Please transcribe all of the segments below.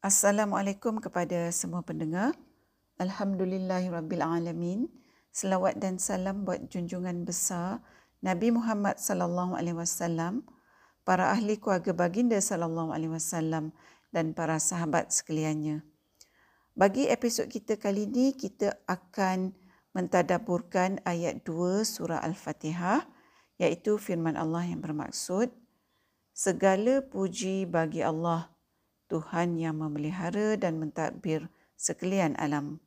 Assalamualaikum kepada semua pendengar. Alhamdulillahirabbilalamin. Selawat dan salam buat junjungan besar Nabi Muhammad sallallahu alaihi wasallam, para ahli keluarga baginda sallallahu alaihi wasallam dan para sahabat sekaliannya. Bagi episod kita kali ini kita akan mentadaburkan ayat 2 surah Al-Fatihah iaitu firman Allah yang bermaksud segala puji bagi Allah Tuhan yang memelihara dan mentadbir sekalian alam.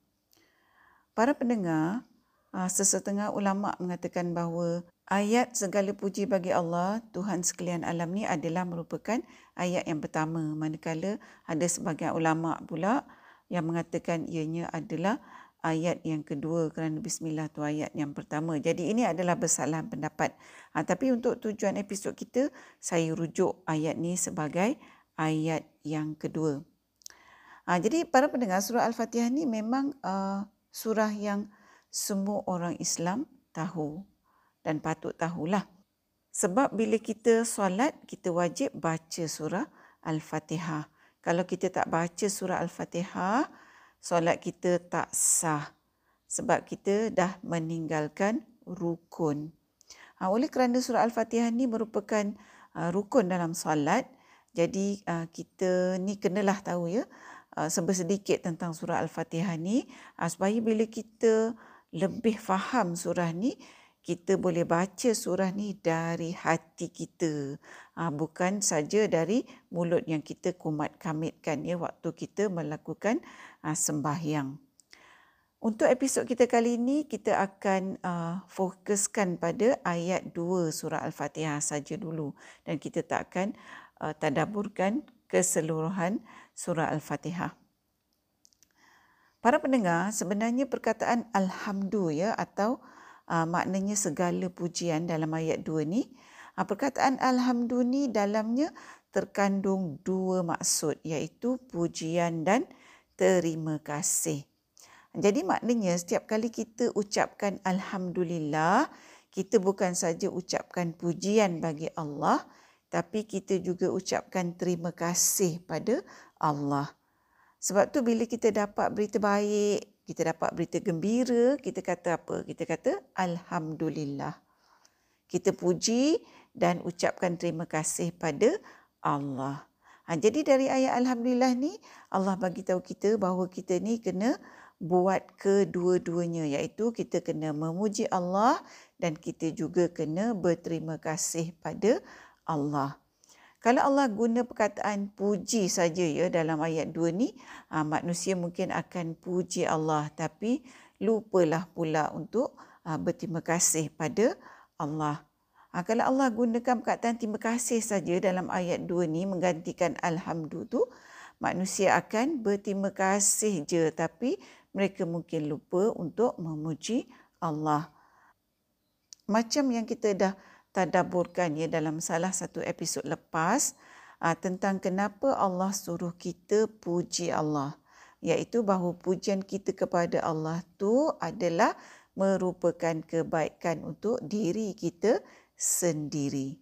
Para pendengar, ah, sesetengah ulama mengatakan bahawa ayat segala puji bagi Allah, Tuhan sekalian alam ni adalah merupakan ayat yang pertama. Manakala ada sebagian ulama pula yang mengatakan ianya adalah ayat yang kedua kerana bismillah tu ayat yang pertama. Jadi ini adalah bersalahan pendapat. Ha, tapi untuk tujuan episod kita, saya rujuk ayat ni sebagai ayat yang kedua. Ha, jadi para pendengar surah Al-Fatihah ni memang uh, surah yang semua orang Islam tahu dan patut tahulah. Sebab bila kita solat, kita wajib baca surah Al-Fatihah. Kalau kita tak baca surah Al-Fatihah, solat kita tak sah. Sebab kita dah meninggalkan rukun. Ha, oleh kerana surah Al-Fatihah ni merupakan uh, rukun dalam solat, jadi uh, kita ni kenalah tahu ya uh, sedikit tentang surah Al-Fatihah ni. Uh, supaya bila kita lebih faham surah ni kita boleh baca surah ni dari hati kita. Uh, bukan saja dari mulut yang kita kumat kamitkan ya waktu kita melakukan uh, sembahyang. Untuk episod kita kali ini kita akan uh, fokuskan pada ayat 2 surah Al-Fatihah saja dulu. Dan kita tak akan uh, tadaburkan keseluruhan surah Al-Fatihah. Para pendengar, sebenarnya perkataan Alhamdulillah ya, atau uh, maknanya segala pujian dalam ayat 2 ni, uh, perkataan Alhamdulillah ni dalamnya terkandung dua maksud iaitu pujian dan terima kasih. Jadi maknanya setiap kali kita ucapkan Alhamdulillah, kita bukan saja ucapkan pujian bagi Allah, tapi kita juga ucapkan terima kasih pada Allah. Sebab tu bila kita dapat berita baik, kita dapat berita gembira, kita kata apa? Kita kata Alhamdulillah. Kita puji dan ucapkan terima kasih pada Allah. Ha, jadi dari ayat Alhamdulillah ni, Allah bagi tahu kita bahawa kita ni kena buat kedua-duanya iaitu kita kena memuji Allah dan kita juga kena berterima kasih pada Allah. Kalau Allah guna perkataan puji saja ya dalam ayat 2 ni, ha, manusia mungkin akan puji Allah tapi lupalah pula untuk ha, berterima kasih pada Allah. Ha, kalau Allah gunakan perkataan terima kasih saja dalam ayat 2 ni menggantikan alhamdulillah tu, manusia akan berterima kasih je tapi mereka mungkin lupa untuk memuji Allah. Macam yang kita dah tadaburkan ya dalam salah satu episod lepas uh, tentang kenapa Allah suruh kita puji Allah iaitu bahawa pujian kita kepada Allah tu adalah merupakan kebaikan untuk diri kita sendiri.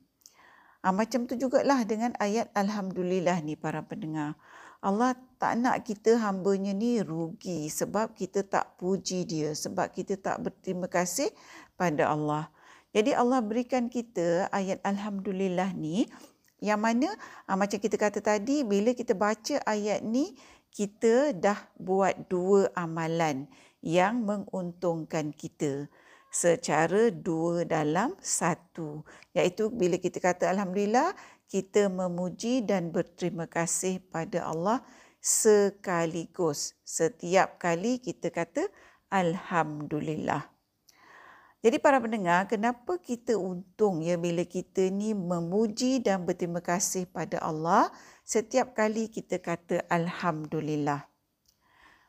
Uh, macam tu jugalah dengan ayat Alhamdulillah ni para pendengar. Allah tak nak kita hambanya ni rugi sebab kita tak puji dia, sebab kita tak berterima kasih pada Allah. Jadi Allah berikan kita ayat Alhamdulillah ni yang mana uh, macam kita kata tadi bila kita baca ayat ni kita dah buat dua amalan yang menguntungkan kita. Secara dua dalam satu. Iaitu bila kita kata Alhamdulillah kita memuji dan berterima kasih pada Allah sekaligus. Setiap kali kita kata Alhamdulillah. Jadi para pendengar, kenapa kita untung ya bila kita ni memuji dan berterima kasih pada Allah setiap kali kita kata Alhamdulillah.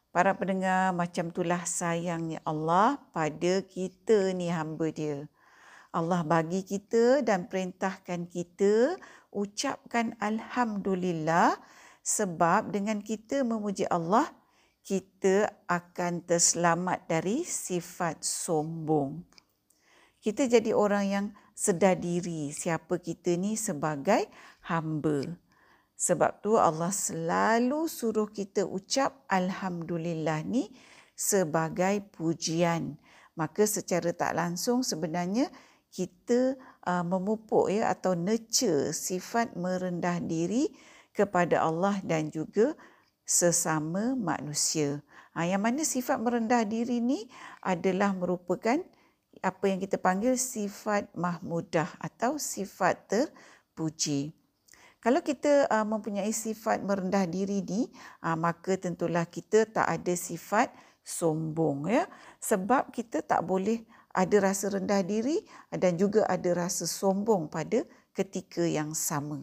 Para pendengar, macam itulah sayangnya Allah pada kita ni hamba dia. Allah bagi kita dan perintahkan kita ucapkan Alhamdulillah sebab dengan kita memuji Allah, kita akan terselamat dari sifat sombong kita jadi orang yang sedar diri siapa kita ni sebagai hamba. Sebab tu Allah selalu suruh kita ucap Alhamdulillah ni sebagai pujian. Maka secara tak langsung sebenarnya kita uh, memupuk ya atau nurture sifat merendah diri kepada Allah dan juga sesama manusia. Ha, yang mana sifat merendah diri ni adalah merupakan apa yang kita panggil sifat mahmudah atau sifat terpuji. Kalau kita uh, mempunyai sifat merendah diri ni, uh, maka tentulah kita tak ada sifat sombong ya. Sebab kita tak boleh ada rasa rendah diri dan juga ada rasa sombong pada ketika yang sama.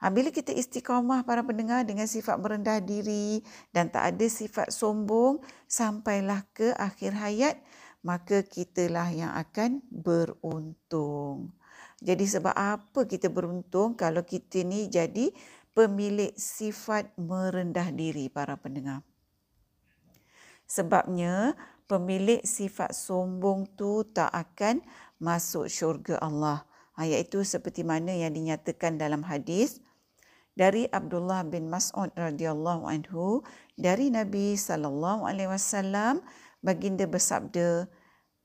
Ha, bila kita istiqamah para pendengar dengan sifat merendah diri dan tak ada sifat sombong sampailah ke akhir hayat, maka kitalah yang akan beruntung. Jadi sebab apa kita beruntung kalau kita ni jadi pemilik sifat merendah diri para pendengar. Sebabnya pemilik sifat sombong tu tak akan masuk syurga Allah. Ha, iaitu seperti mana yang dinyatakan dalam hadis dari Abdullah bin Mas'ud radhiyallahu anhu dari Nabi sallallahu alaihi wasallam baginda bersabda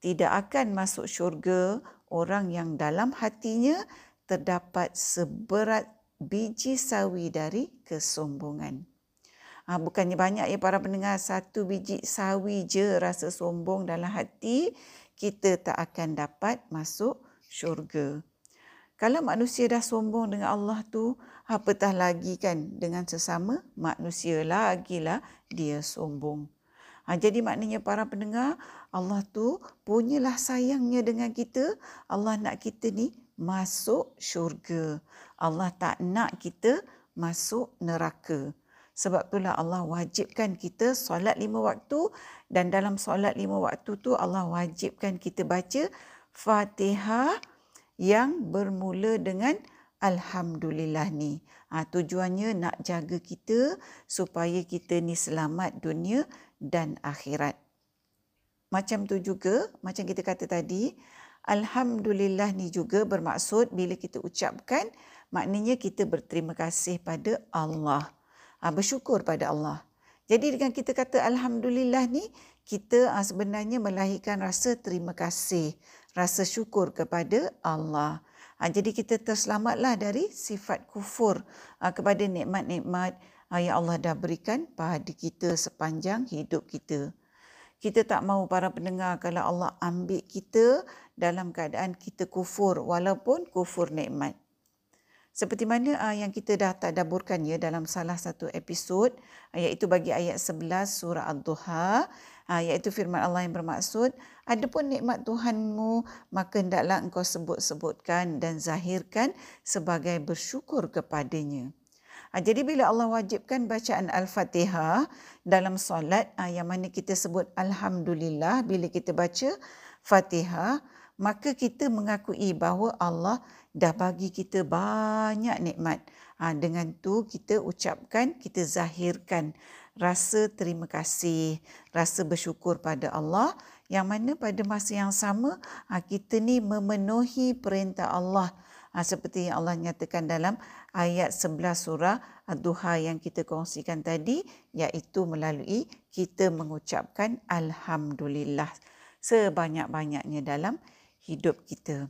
tidak akan masuk syurga orang yang dalam hatinya terdapat seberat biji sawi dari kesombongan. Ha, bukannya banyak ya para pendengar, satu biji sawi je rasa sombong dalam hati, kita tak akan dapat masuk syurga. Kalau manusia dah sombong dengan Allah tu, apatah lagi kan dengan sesama manusia lagilah dia sombong. Ha, jadi maknanya para pendengar, Allah tu punyalah sayangnya dengan kita. Allah nak kita ni masuk syurga. Allah tak nak kita masuk neraka. Sebab itulah Allah wajibkan kita solat lima waktu dan dalam solat lima waktu tu Allah wajibkan kita baca Fatihah yang bermula dengan Alhamdulillah ni. Ha, tujuannya nak jaga kita supaya kita ni selamat dunia dan akhirat. Macam tu juga, macam kita kata tadi, Alhamdulillah ni juga bermaksud bila kita ucapkan, maknanya kita berterima kasih pada Allah. Ha, bersyukur pada Allah. Jadi dengan kita kata Alhamdulillah ni, kita ha, sebenarnya melahirkan rasa terima kasih, rasa syukur kepada Allah. Ha, jadi kita terselamatlah dari sifat kufur kepada nikmat-nikmat yang Allah dah berikan pada kita sepanjang hidup kita. Kita tak mahu para pendengar kalau Allah ambil kita dalam keadaan kita kufur walaupun kufur nikmat. Seperti mana uh, yang kita dah tadaburkan ya dalam salah satu episod iaitu bagi ayat 11 surah Ad-Duha uh, iaitu firman Allah yang bermaksud adapun nikmat Tuhanmu maka hendaklah engkau sebut-sebutkan dan zahirkan sebagai bersyukur kepadanya. Ha, jadi bila Allah wajibkan bacaan Al-Fatihah dalam solat ha, yang mana kita sebut Alhamdulillah bila kita baca Fatihah, maka kita mengakui bahawa Allah dah bagi kita banyak nikmat. Ha, dengan tu kita ucapkan, kita zahirkan rasa terima kasih, rasa bersyukur pada Allah yang mana pada masa yang sama kita ni memenuhi perintah Allah ha, seperti yang Allah nyatakan dalam ayat 11 surah Ad-Duha yang kita kongsikan tadi iaitu melalui kita mengucapkan Alhamdulillah sebanyak-banyaknya dalam hidup kita.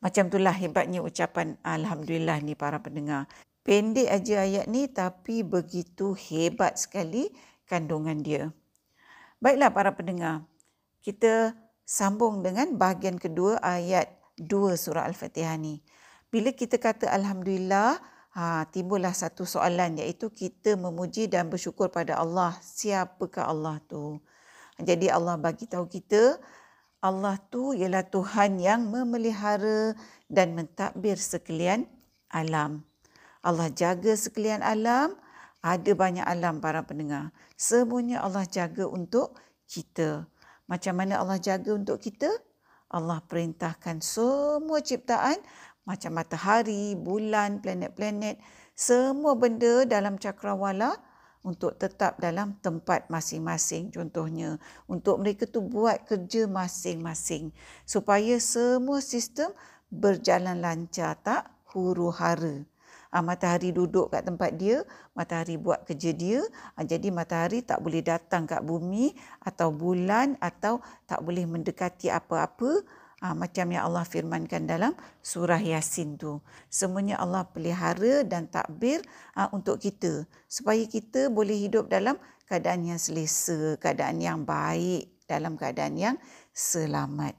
Macam itulah hebatnya ucapan Alhamdulillah ni para pendengar. Pendek aja ayat ni tapi begitu hebat sekali kandungan dia. Baiklah para pendengar, kita sambung dengan bahagian kedua ayat dua surah Al-Fatihah ni. Bila kita kata Alhamdulillah, ha, timbullah satu soalan iaitu kita memuji dan bersyukur pada Allah. Siapakah Allah tu? Jadi Allah bagi tahu kita, Allah tu ialah Tuhan yang memelihara dan mentadbir sekalian alam. Allah jaga sekalian alam, ada banyak alam para pendengar. Semuanya Allah jaga untuk kita. Macam mana Allah jaga untuk kita? Allah perintahkan semua ciptaan macam matahari, bulan, planet-planet, semua benda dalam cakrawala untuk tetap dalam tempat masing-masing. Contohnya untuk mereka tu buat kerja masing-masing supaya semua sistem berjalan lancar tak huru uh, matahari duduk kat tempat dia, matahari buat kerja dia. Uh, jadi matahari tak boleh datang kat bumi atau bulan atau tak boleh mendekati apa-apa uh, macam yang Allah firmankan dalam surah Yasin tu. Semuanya Allah pelihara dan takbir untuk kita supaya kita boleh hidup dalam keadaan yang selesa, keadaan yang baik, dalam keadaan yang selamat.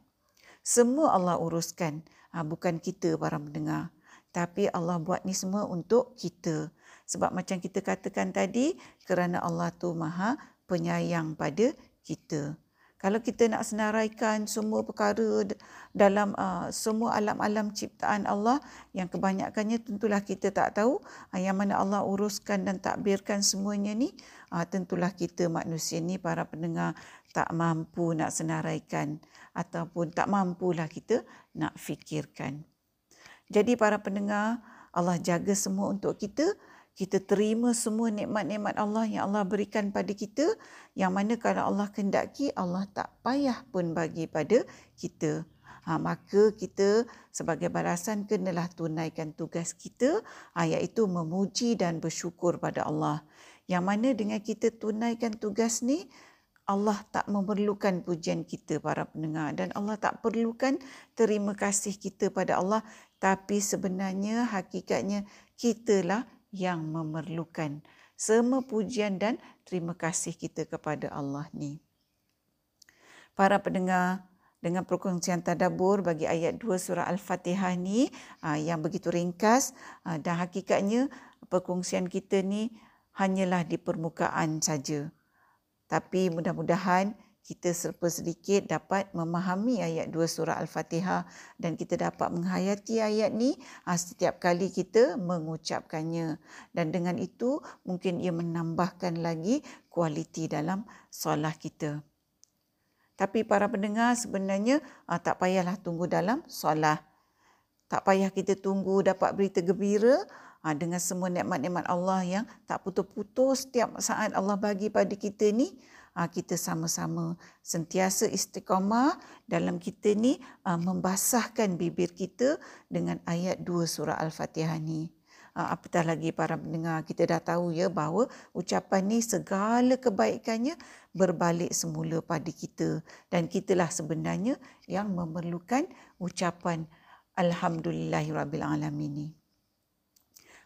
Semua Allah uruskan, bukan kita para pendengar. Tapi Allah buat ni semua untuk kita. Sebab macam kita katakan tadi, kerana Allah tu maha penyayang pada kita. Kalau kita nak senaraikan semua perkara dalam uh, semua alam-alam ciptaan Allah yang kebanyakannya tentulah kita tak tahu uh, yang mana Allah uruskan dan takbirkan semuanya ni uh, tentulah kita manusia ni para pendengar tak mampu nak senaraikan ataupun tak mampulah kita nak fikirkan. Jadi para pendengar Allah jaga semua untuk kita. Kita terima semua nikmat-nikmat Allah yang Allah berikan pada kita. Yang mana kalau Allah kendaki Allah tak payah pun bagi pada kita. Ha, maka kita sebagai balasan kenalah tunaikan tugas kita ha, iaitu memuji dan bersyukur pada Allah. Yang mana dengan kita tunaikan tugas ni Allah tak memerlukan pujian kita para pendengar. Dan Allah tak perlukan terima kasih kita pada Allah tapi sebenarnya hakikatnya kitalah yang memerlukan semua pujian dan terima kasih kita kepada Allah ni. Para pendengar, dengan perkongsian tadabur bagi ayat 2 surah Al-Fatihah ni ah, yang begitu ringkas ah, dan hakikatnya perkongsian kita ni hanyalah di permukaan saja. Tapi mudah-mudahan kita serba sedikit dapat memahami ayat 2 surah Al-Fatihah dan kita dapat menghayati ayat ni ah, setiap kali kita mengucapkannya dan dengan itu mungkin ia menambahkan lagi kualiti dalam solat kita. Tapi para pendengar sebenarnya ah, tak payahlah tunggu dalam solat. Tak payah kita tunggu dapat berita gembira ah, dengan semua nikmat-nikmat Allah yang tak putus-putus setiap saat Allah bagi pada kita ni. Ah, kita sama-sama sentiasa istiqamah dalam kita ni ah, membasahkan bibir kita dengan ayat 2 surah Al-Fatihah ni. Ah, apatah lagi para pendengar kita dah tahu ya bahawa ucapan ni segala kebaikannya berbalik semula pada kita dan kitalah sebenarnya yang memerlukan ucapan alhamdulillahirabbil alamin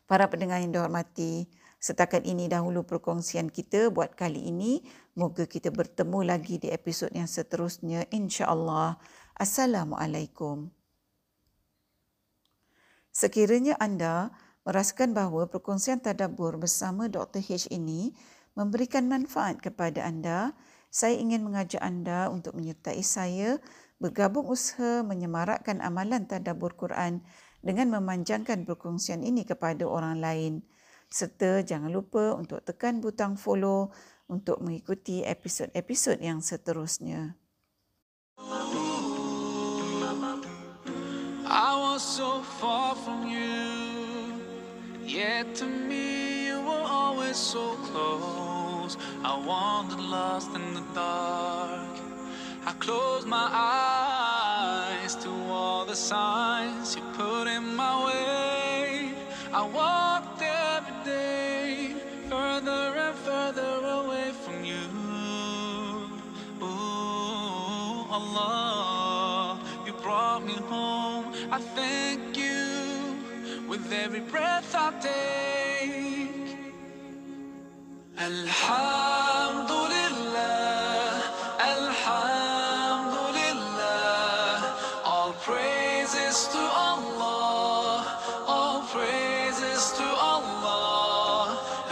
Para pendengar yang dihormati, Setakat ini dahulu perkongsian kita buat kali ini. Moga kita bertemu lagi di episod yang seterusnya. InsyaAllah. Assalamualaikum. Sekiranya anda merasakan bahawa perkongsian tadabur bersama Dr. H ini memberikan manfaat kepada anda, saya ingin mengajak anda untuk menyertai saya bergabung usaha menyemarakkan amalan tadabur Quran dengan memanjangkan perkongsian ini kepada orang lain serta jangan lupa untuk tekan butang follow untuk mengikuti episod-episod yang seterusnya. I was so far from you Yet to me you were always so close. I wandered lost in the dark. I closed my eyes to all the signs you put in my way. I walked Allah, you brought me home. I thank you with every breath I take. Alhamdulillah,